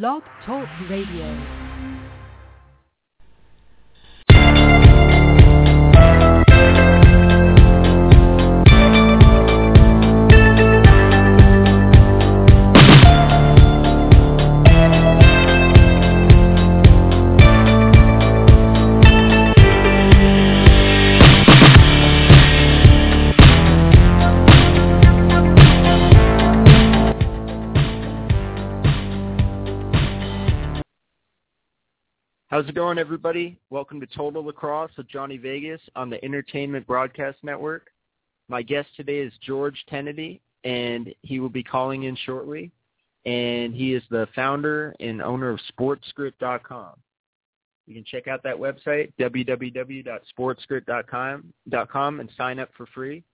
Blog Talk Radio. How's it going, everybody? Welcome to Total Lacrosse with Jonny Vegas on the Entertainment Broadcast Network. My guest today is George Tenety, and he will be calling in shortly. And he is the founder and owner of SportsGrit.com. You can check out that website, www.sportsgrit.com, and sign up for free.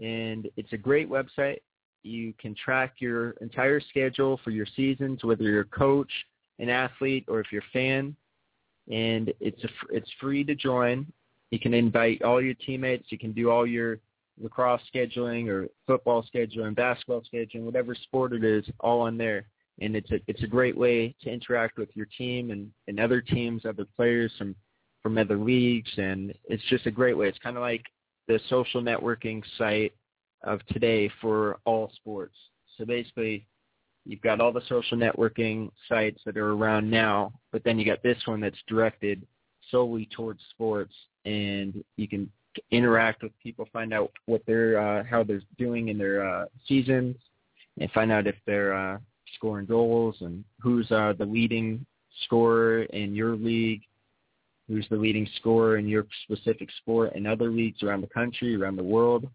And it's a great website. You can track your entire schedule for your seasons, whether you're a coach, an athlete, or if you're a fan and it's a, it's free to join. You can invite all your teammates. You can do all your lacrosse scheduling or football scheduling, basketball scheduling, whatever sport it is, all on there. And it's a it's a great way to interact with your team and, and other teams, other players from from other leagues, and it's just a great way. It's kind of like the social networking site of today for all sports. So basically, You've got all the social networking sites that are around now, but then you got this one that's directed solely towards sports, and you can interact with people, find out what they're uh, how they're doing in their uh, seasons, and find out if they're uh, scoring goals and who's uh, the leading scorer in your league, who's the leading scorer in your specific sport in other leagues around the country, around the world.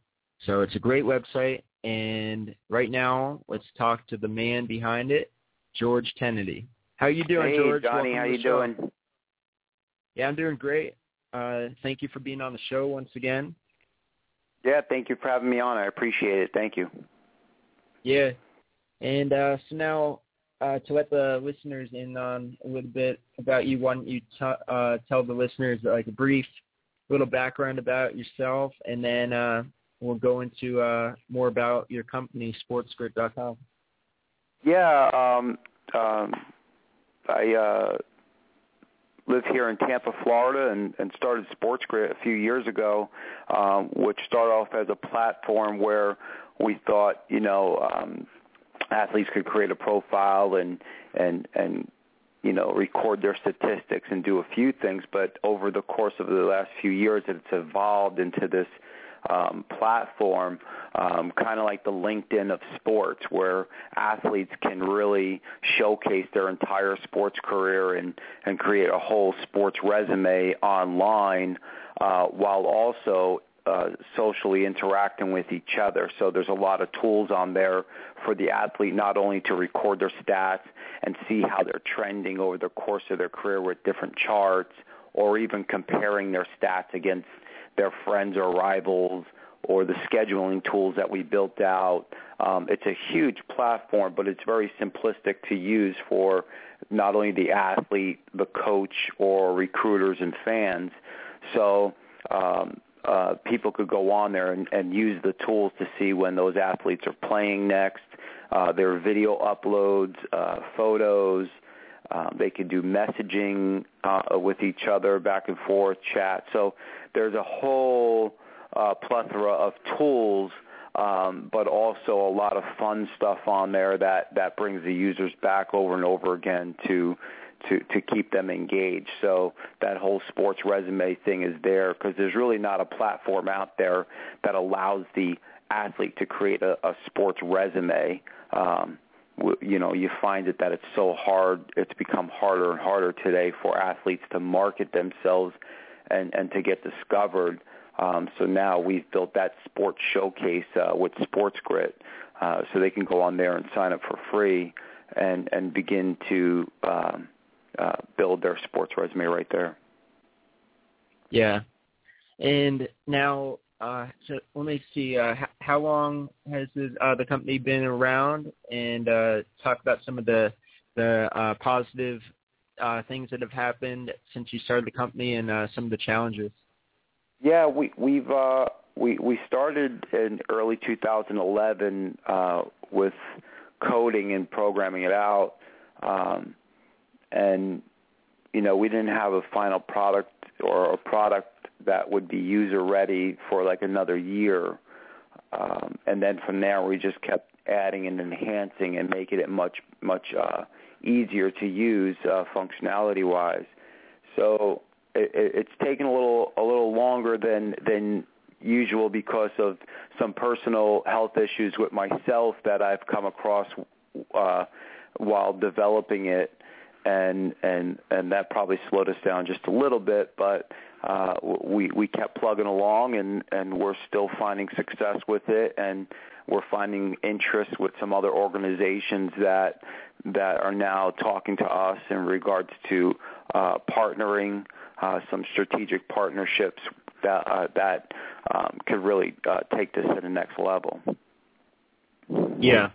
So it's a great website. And right now, let's talk to the man behind it, George Tenety. How you doing, hey, George? Jonny, Welcome how you show. doing? Yeah, I'm doing great. Uh, thank you for being on the show once again. Yeah, thank you for having me on. I appreciate it. Thank you. Yeah, and uh, so now uh, to let the listeners in on a little bit about you, why don't you t- uh, tell the listeners like a brief little background about yourself, and then uh, we'll go into uh, more about your company, SportsGrit.com. Yeah, um, um, I uh, live here in Tampa, Florida, and, and started SportsGrit a few years ago, um, which started off as a platform where we thought, you know, um, athletes could create a profile and and and you know record their statistics and do a few things. But over the course of the last few years, it's evolved into this um, platform, um, kind of like the LinkedIn of sports, where athletes can really showcase their entire sports career and, and create a whole sports resume online uh, while also uh, socially interacting with each other. So there's a lot of tools on there for the athlete not only to record their stats and see how they're trending over the course of their career with different charts or even comparing their stats against their friends or rivals or the scheduling tools that we built out. Um, it's a huge platform, but it's very simplistic to use for not only the athlete, the coach, or recruiters and fans. So um, uh, people could go on there and, and use the tools to see when those athletes are playing next. Uh, there are video uploads, uh, photos. Um, they can do messaging uh, with each other, back and forth, chat. So there's a whole uh, plethora of tools, um, but also a lot of fun stuff on there that that brings the users back over and over again to to to keep them engaged. So that whole sports resume thing is there because there's really not a platform out there that allows the athlete to create a, a sports resume. Um, you know, you find it that it's so hard. It's become harder and harder today for athletes to market themselves and and to get discovered. Um, so now we've built that sports showcase uh, with Sports Grit, uh, so they can go on there and sign up for free and and begin to um, uh, build their sports resume right there. Yeah, and now uh, so let me see. Uh, how long has this, uh, the company been around? And uh, talk about some of the the uh, positive uh, things that have happened since you started the company and uh, some of the challenges. Yeah, we we've uh, we we started in early 2011 uh, with coding and programming it out, um, and you know we didn't have a final product or a product that would be user ready for like another year. Um, and then from there, we just kept adding and enhancing and making it much much uh, easier to use uh, functionality wise. So it, it's taken a little a little longer than than usual because of some personal health issues with myself that I've come across uh, while developing it, and and and that probably slowed us down just a little bit, but uh, we we kept plugging along and and we're still finding success with it and we're finding interest with some other organizations that that are now talking to us in regards to uh, partnering uh, some strategic partnerships that uh, that um, could really uh, take this to the next level. Yeah,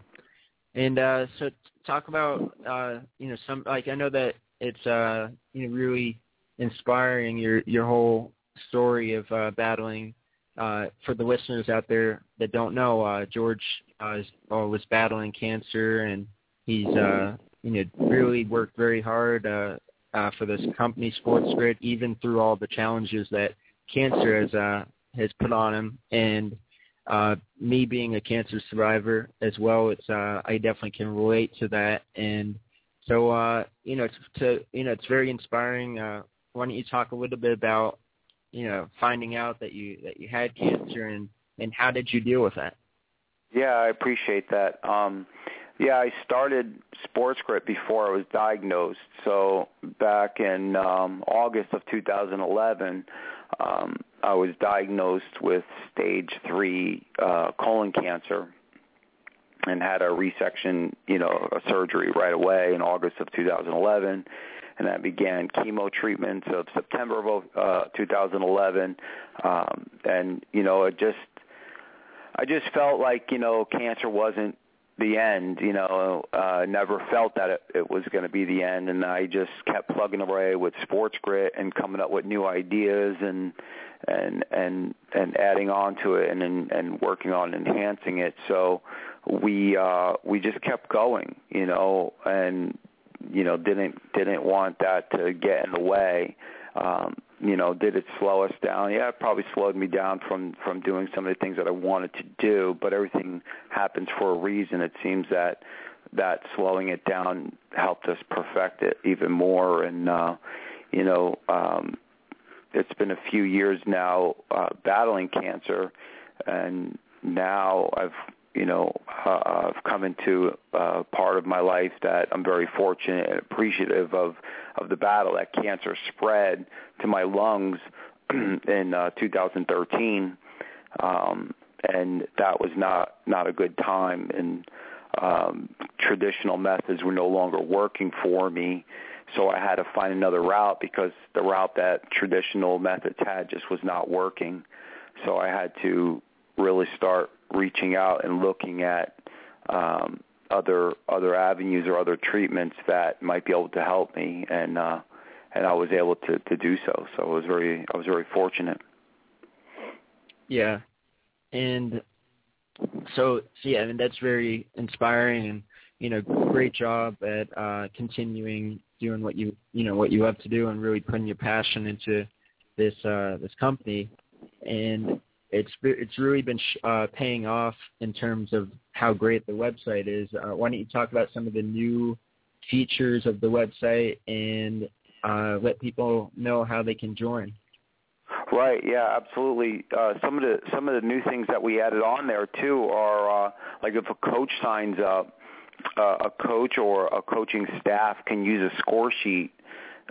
and uh, so talk about uh, you know some like I know that it's uh, you know really inspiring your your whole story of uh, battling. Uh, for the listeners out there that don't know, uh, George uh, is, uh, was battling cancer, and he's uh, you know really worked very hard uh, uh, for this company, Sports Grit, even through all the challenges that cancer has uh, has put on him. And uh, me being a cancer survivor as well, it's uh, I definitely can relate to that. And so uh, you know, it's to you know, it's very inspiring. Uh, why don't you talk a little bit about you know finding out that you that you had cancer and and how did you deal with that? Yeah, I appreciate that. Um, yeah, I started Sports Grit before I was diagnosed. So back in um, August of 2011, um, I was diagnosed with stage three uh, colon cancer and had a resection, you know, a surgery right away in August of 2011 and that began chemo treatments of September of uh, 2011. Um, and you know, it just, I just felt like you know, cancer wasn't the end. You know, uh, never felt that it, it was going to be the end, and I just kept plugging away with sports grit and coming up with new ideas and and and and adding on to it and and, and working on enhancing it. So we uh we just kept going, you know, and you know didn't didn't want that to get in the way. Um you know did it slow us down? Yeah it probably slowed me down from from doing some of the things that I wanted to do but everything happens for a reason. It seems that that slowing it down helped us perfect it even more. And uh you know um it's been a few years now uh battling cancer and now I've you know, uh, I've come into uh, part of my life that I'm very fortunate and appreciative of of the battle that cancer spread to my lungs in uh, 2013, um, and that was not not a good time. And um, traditional methods were no longer working for me, so I had to find another route because the route that traditional methods had just was not working. So I had to really start reaching out and looking at um, other other avenues or other treatments that might be able to help me, and uh, and I was able to to do so. So I was very I was very fortunate. Yeah, and so, so yeah, I mean that's very inspiring, and you know, great job at uh, continuing doing what you you know what you love to do, and really putting your passion into this uh, this company. And it's it's really been uh, paying off in terms of how great the website is. Uh, why don't you talk about some of the new features of the website and uh, let people know how they can join? Right. Yeah. Absolutely. Uh, some of the some of the new things that we added on there too are uh, like if a coach signs up, uh, a coach or a coaching staff can use a score sheet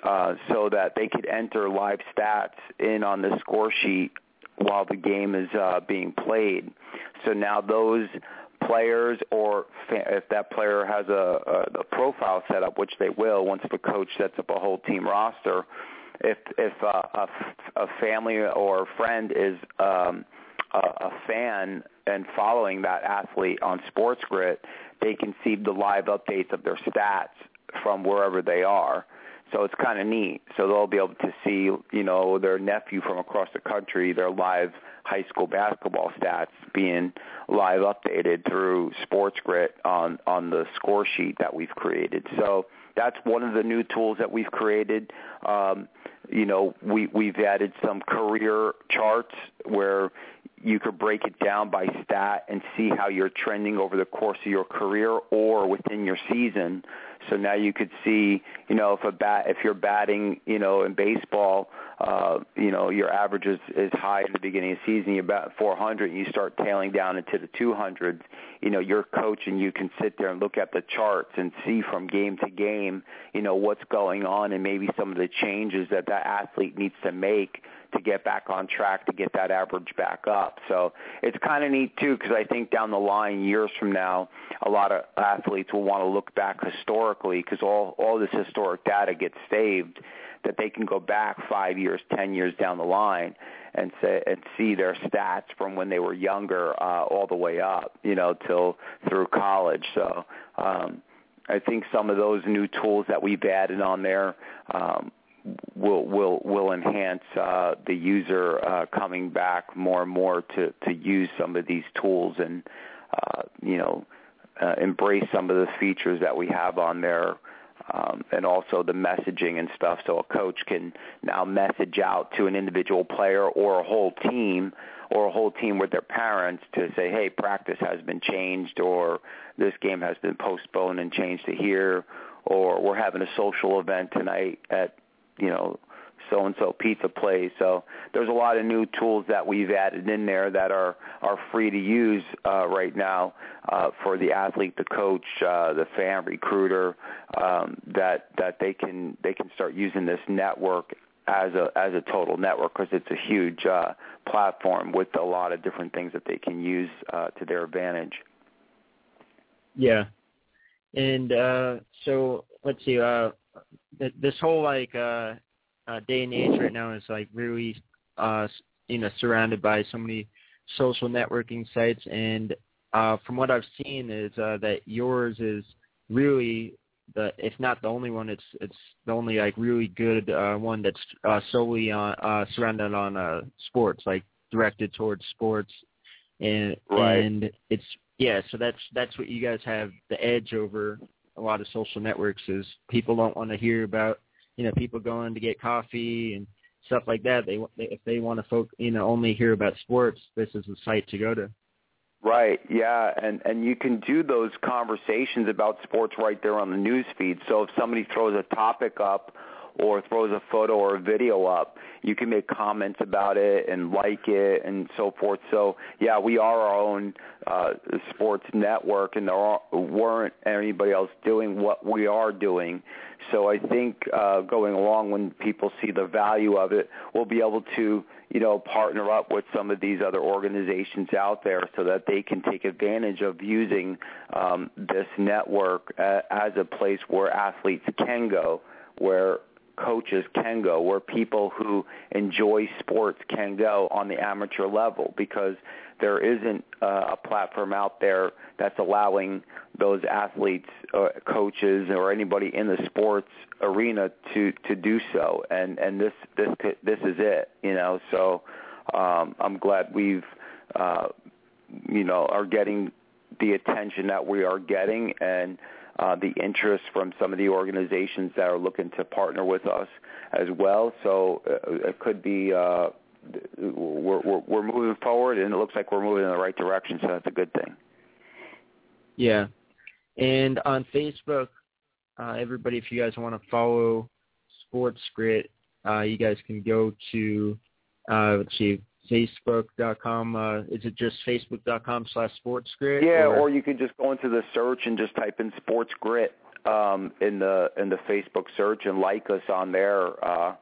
uh, so that they could enter live stats in on the score sheet while the game is uh, being played. So now those players or if that player has a, a, a profile set up, which they will once the coach sets up a whole team roster. If if uh, a, a family or a friend is um, a, a fan and following that athlete on Sports Grit, they can see the live updates of their stats from wherever they are. So it's kind of neat. So they'll be able to see, you know, their nephew from across the country, their live high school basketball stats being live updated through Sports Grit on on the score sheet that we've created. So that's one of the new tools that we've created. Um, you know, we we've added some career charts where you could break it down by stat and see how you're trending over the course of your career or within your season. So now you could see, you know, if a bat if you're batting, you know, in baseball, uh, you know, your average is, is high in the beginning of the season, you're about 400 and you start tailing down into the 200s, you know, your coach and you can sit there and look at the charts and see from game to game, you know, what's going on and maybe some of the changes that that athlete needs to make to get back on track to get that average back up. So it's kind of neat too because I think down the line, years from now, a lot of athletes will want to look back historically because all all this historic data gets saved that they can go back five years, ten years down the line and say and see their stats from when they were younger uh, all the way up, you know, till through college. So um, I think some of those new tools that we've added on there um, will will will enhance uh, the user uh, coming back more and more to to use some of these tools and uh, you know uh, embrace some of the features that we have on there. Um, and also the messaging and stuff, so a coach can now message out to an individual player or a whole team or a whole team with their parents to say, hey, practice has been changed or this game has been postponed and changed to here or we're having a social event tonight at you know, so and so pizza place. So there's a lot of new tools that we've added in there that are are free to use uh, right now uh, for the athlete, the coach, uh, the fan recruiter. Um, that that they can they can start using this network as a as a total network because it's a huge uh, platform with a lot of different things that they can use uh, to their advantage. Yeah, and uh, so let's see. Uh, this whole like uh, uh, day and age right now is like really uh, you know surrounded by so many social networking sites, and uh, from what I've seen is uh, that yours is really the if not the only one, it's it's the only like really good uh, one that's uh, solely on uh, surrounded on uh, sports, like directed towards sports, and right. and it's yeah. So that's that's what you guys have the edge over a lot of social networks is people don't want to hear about you know people going to get coffee and stuff like that. They if they want to folk you know only hear about sports, this is the site to go to. Right. Yeah, and and you can do those conversations about sports right there on the news feed. So if somebody throws a topic up or throws a photo or a video up, you can make comments about it and like it and so forth. So yeah, we are our own uh, sports network, and there are, weren't anybody else doing what we are doing. So I think uh, going along, when people see the value of it, we'll be able to you know partner up with some of these other organizations out there so that they can take advantage of using um, this network uh, as a place where athletes can go where coaches can go, where people who enjoy sports can go on the amateur level because there isn't uh, a platform out there that's allowing those athletes, uh, coaches, or anybody in the sports arena to to do so. And and this this this is it, you know. So um, I'm glad we've uh, you know are getting the attention that we are getting and uh, the interest from some of the organizations that are looking to partner with us as well. So uh, it could be uh, we're, we're, we're moving forward, and it looks like we're moving in the right direction. So that's a good thing. Yeah, and on Facebook, uh, everybody, if you guys want to follow Sports Grit, uh, you guys can go to uh, let's see, facebook.com. Uh, is it just facebook.com slash sports grit? Yeah, or? or you could just go into the search and just type in sports grit um, in the in the Facebook search and like us on there. Uh,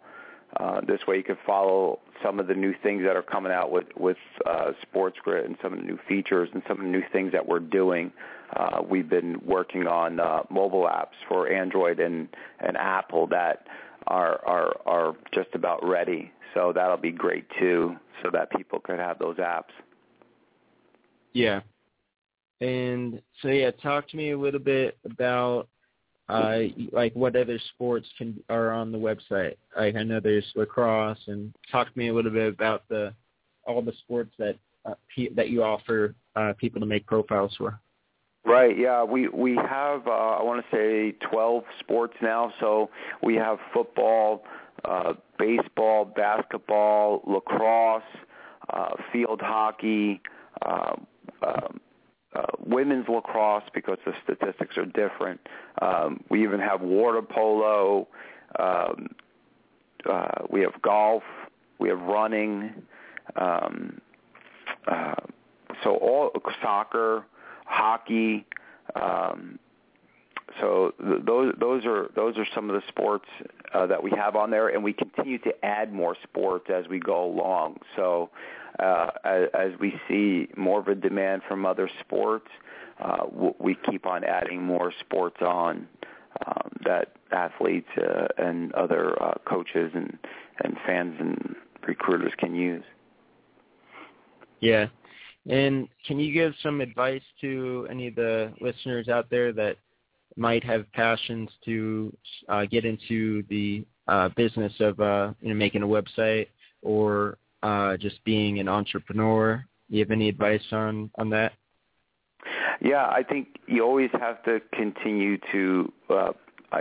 Uh, this way, you can follow some of the new things that are coming out with with uh, Sports Grit and some of the new features and some of the new things that we're doing. Uh, we've been working on uh, mobile apps for Android and, and Apple that are, are are just about ready. So that'll be great too, so that people could have those apps. Yeah. And so yeah, talk to me a little bit about uh, like what other sports can are on the website. Like I know there's lacrosse, and talk to me a little bit about the all the sports that uh, pe- that you offer uh, people to make profiles for. Right. Yeah. We we have uh, I want to say 12 sports now. So we have football, uh, baseball, basketball, lacrosse, uh, field hockey. Uh, um, uh, women's lacrosse because the statistics are different. Um, we even have water polo. Um, uh, we have golf. We have running. Um, uh, so all soccer, hockey. Um, so th- those those are those are some of the sports uh, that we have on there, and we continue to add more sports as we go along. So uh, as, as we see more of a demand from other sports, uh, we keep on adding more sports on um, that athletes uh, and other uh, coaches and, and fans and recruiters can use. Yeah. And can you give some advice to any of the listeners out there that might have passions to uh, get into the uh, business of uh, you know making a website or uh, just being an entrepreneur. Do you have any advice on on that? Yeah, I think you always have to continue to. Uh,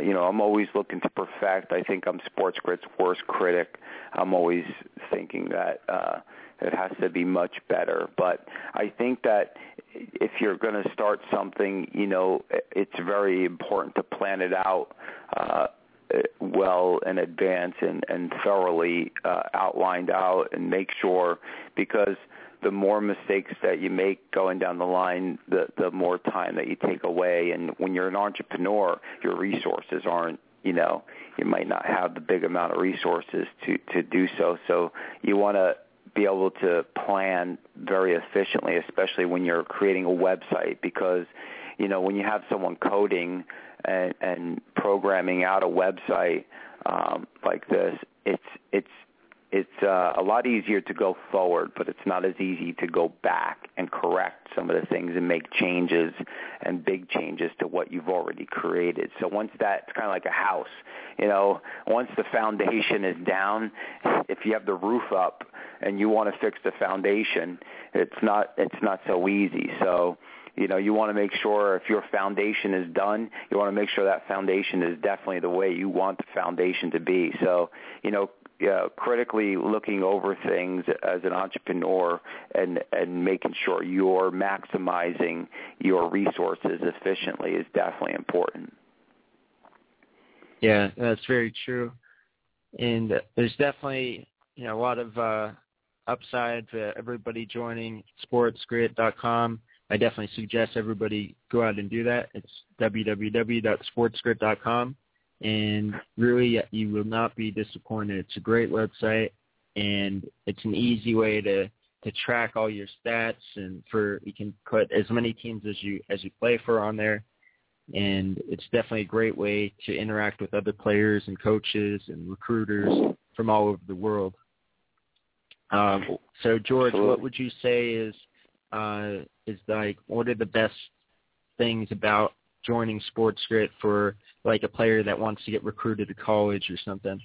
you know, I'm always looking to perfect. I think I'm Sports Grit's worst critic. I'm always thinking that uh, it has to be much better. But I think that if you're going to start something, you know, it's very important to plan it out. Uh, well in advance and, and thoroughly uh, outlined out and make sure because the more mistakes that you make going down the line, the the more time that you take away. And when you're an entrepreneur, your resources aren't, you know, you might not have the big amount of resources to to do so. So you want to be able to plan very efficiently, especially when you're creating a website, because you know when you have someone coding and, and programming out a website um, like this, it's it's it's uh, a lot easier to go forward, but it's not as easy to go back and correct some of the things and make changes and big changes to what you've already created. So once that, it's kind of like a house, you know, once the foundation is down, if you have the roof up and you want to fix the foundation, it's not it's not so easy. So you know you want to make sure if your foundation is done you want to make sure that foundation is definitely the way you want the foundation to be so you know uh, critically looking over things as an entrepreneur and and making sure you're maximizing your resources efficiently is definitely important. Yeah that's very true. And there's definitely you know a lot of uh upside for everybody joining sportsgrit.com I definitely suggest everybody go out and do that. It's www.sportsgrit.com, and really you will not be disappointed. It's a great website, and it's an easy way to to track all your stats and for you can put as many teams as you as you play for on there and it's definitely a great way to interact with other players and coaches and recruiters from all over the world. Um, so George, what would you say is uh, is like what are the best things about joining Sports Grit for like a player that wants to get recruited to college or something?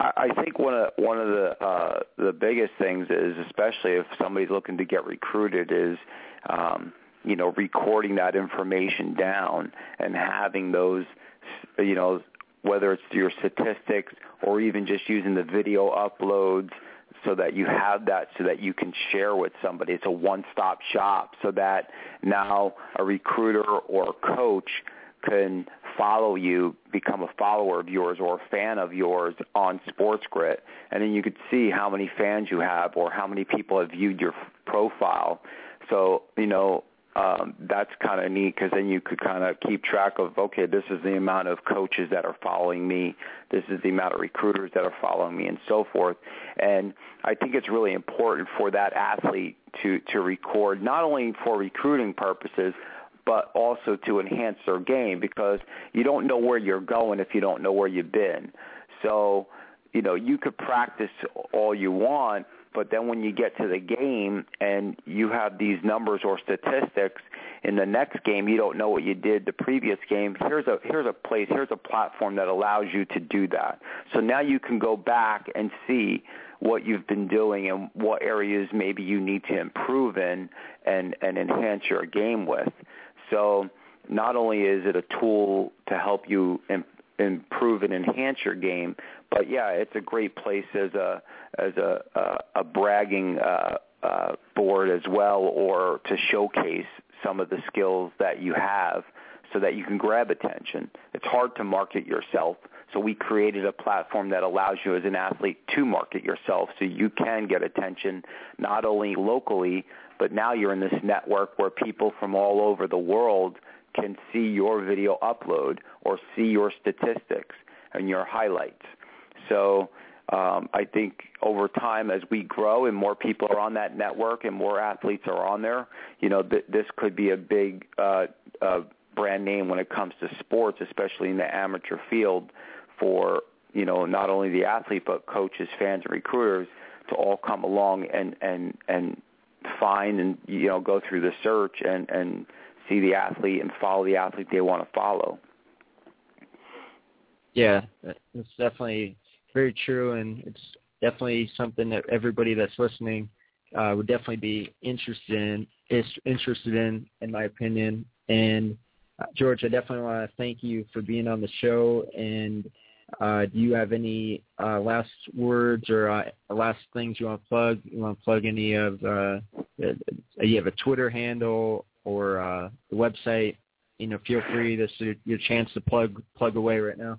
I think one of one of the uh, the biggest things is, especially if somebody's looking to get recruited, is um, you know recording that information down and having those, you know, whether it's your statistics or even just using the video uploads so that you have that so that you can share with somebody. It's a one-stop shop so that now a recruiter or a coach can follow you, become a follower of yours or a fan of yours on Sports Grit, and then you could see how many fans you have or how many people have viewed your profile. So, you know, um, that's kind of neat because then you could kind of keep track of okay, this is the amount of coaches that are following me, this is the amount of recruiters that are following me, and so forth. And I think it's really important for that athlete to to record not only for recruiting purposes, but also to enhance their game because you don't know where you're going if you don't know where you've been. So you know you could practice all you want but then when you get to the game and you have these numbers or statistics in the next game, you don't know what you did the previous game. Here's a here's a place, here's a platform that allows you to do that. So now you can go back and see what you've been doing and what areas maybe you need to improve in and and enhance your game with. So not only is it a tool to help you improve and enhance your game, but yeah, it's a great place as a as a a, bragging uh, uh, board as well, or to showcase some of the skills that you have, so that you can grab attention. It's hard to market yourself, so we created a platform that allows you as an athlete to market yourself, so you can get attention not only locally, but now you're in this network where people from all over the world can see your video upload or see your statistics and your highlights. So um, I think over time, as we grow and more people are on that network and more athletes are on there, you know, th- this could be a big uh, uh, brand name when it comes to sports, especially in the amateur field, for you know not only the athlete but coaches, fans, and recruiters to all come along and and and find and you know go through the search and and see the athlete and follow the athlete they want to follow. Yeah, it's definitely very true, and it's definitely something that everybody that's listening uh, would definitely be interested in. Is interested in, in my opinion. And uh, George, I definitely want to thank you for being on the show. And uh, do you have any uh, last words or uh, last things you want to plug? You want to plug any of? Uh, you have a Twitter handle or the website? You know, feel free. This is your chance to plug plug away right now.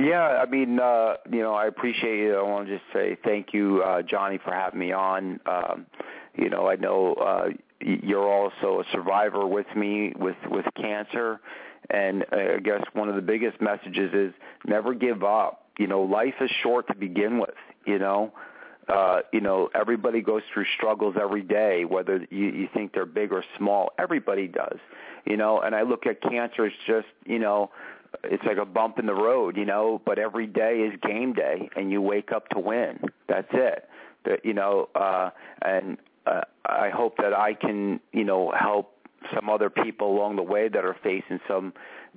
Yeah, I mean, uh, you know, I appreciate it. I want to just say thank you, uh, Jonny, for having me on. Um, you know, I know uh, you're also a survivor with me with with cancer, and uh, I guess one of the biggest messages is never give up. You know, life is short to begin with. You know, uh, you know, everybody goes through struggles every day, whether you, you think they're big or small. Everybody does. You know, and I look at cancer as just, you know, it's like a bump in the road, you know, but every day is game day and you wake up to win. That's it. That you know, uh and uh, I hope that I can, you know, help some other people along the way that are facing some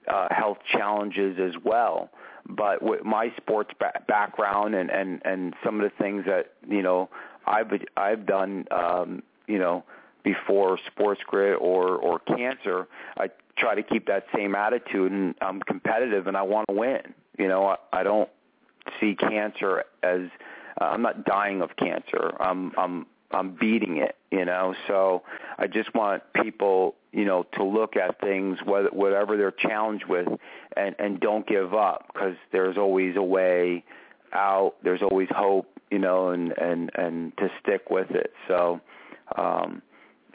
uh health challenges as well. But with my sports ba- background and and and some of the things that, you know, I've I've done um, you know, before sports grid or or cancer, I try to keep that same attitude and I'm competitive and I want to win. You know, I, I don't see cancer as uh, I'm not dying of cancer. I'm I'm I'm beating it, you know. So I just want people, you know, to look at things whether whatever they're challenged with and and don't give up because there's always a way out. There's always hope, you know, and and and to stick with it. So um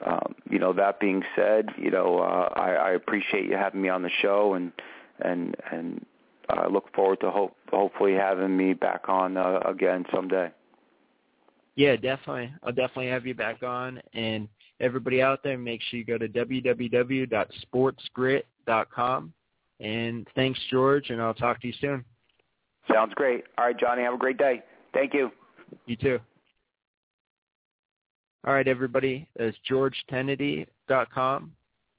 um, you know, that being said, you know, uh, I, I appreciate you having me on the show, and and and I uh, look forward to hope hopefully having me back on uh, again someday. Yeah, definitely. I'll definitely have you back on. And everybody out there, make sure you go to www.sportsgrit.com. And thanks, George, and I'll talk to you soon. Sounds great. All right, Jonny, have a great day. Thank you. You too. All right, everybody. That's georgetenety.com.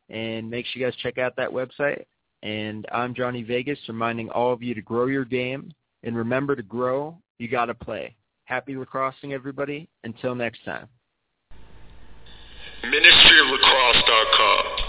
And make sure you guys check out that website. And I'm Jonny Vegas, reminding all of you to grow your game. And remember to grow, you got to play. Happy lacrossing, everybody. Until next time. MinistryofLacrosse.com.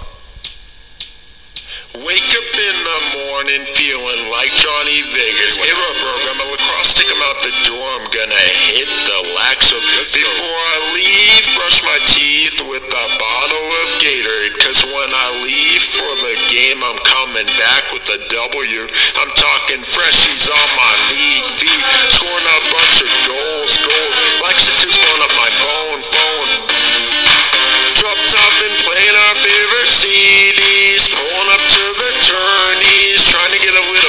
Wake up in the morning feeling like Jonny Vegas. Hero program, a lacrosse stick him out the door. I'm gonna hit the laxo. Before I leave, brush my teeth with a bottle of Gatorade. Cause when I leave for the game, I'm coming back with a W. I'm talking freshies on my feet, feet. Scoring a bunch of goals, goals. Lexington's blowing up my phone, phone. Drop top and playing our favorite seed. negative. We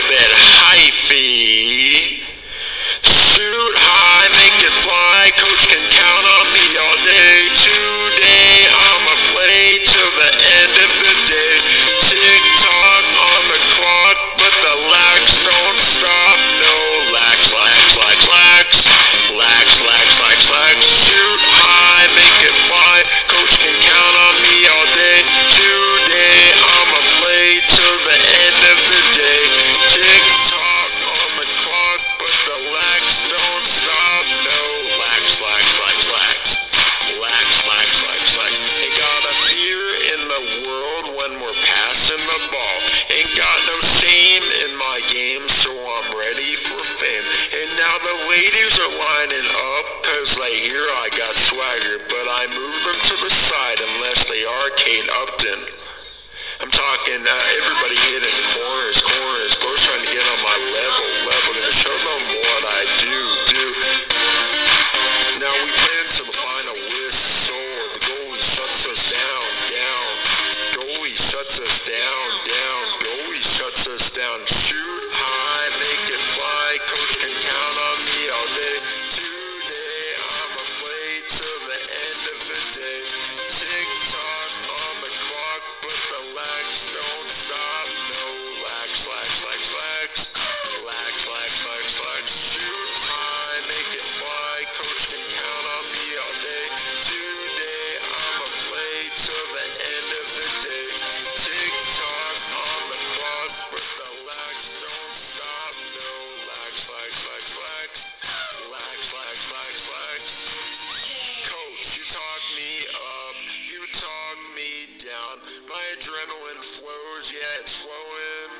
that flowing.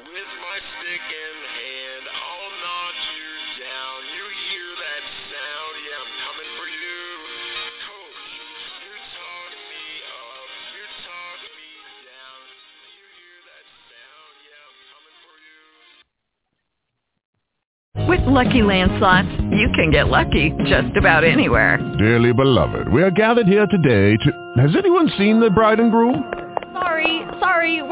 With my stick in hand, I'll knock you down. You hear that sound? Yeah, I'm coming for you. Coach, you talk me up. You talk me down. You hear that sound? Yeah, I'm coming for you. With Lucky Land Slots, you can get lucky just about anywhere. Dearly beloved, we are gathered here today to... Has anyone seen the bride and groom?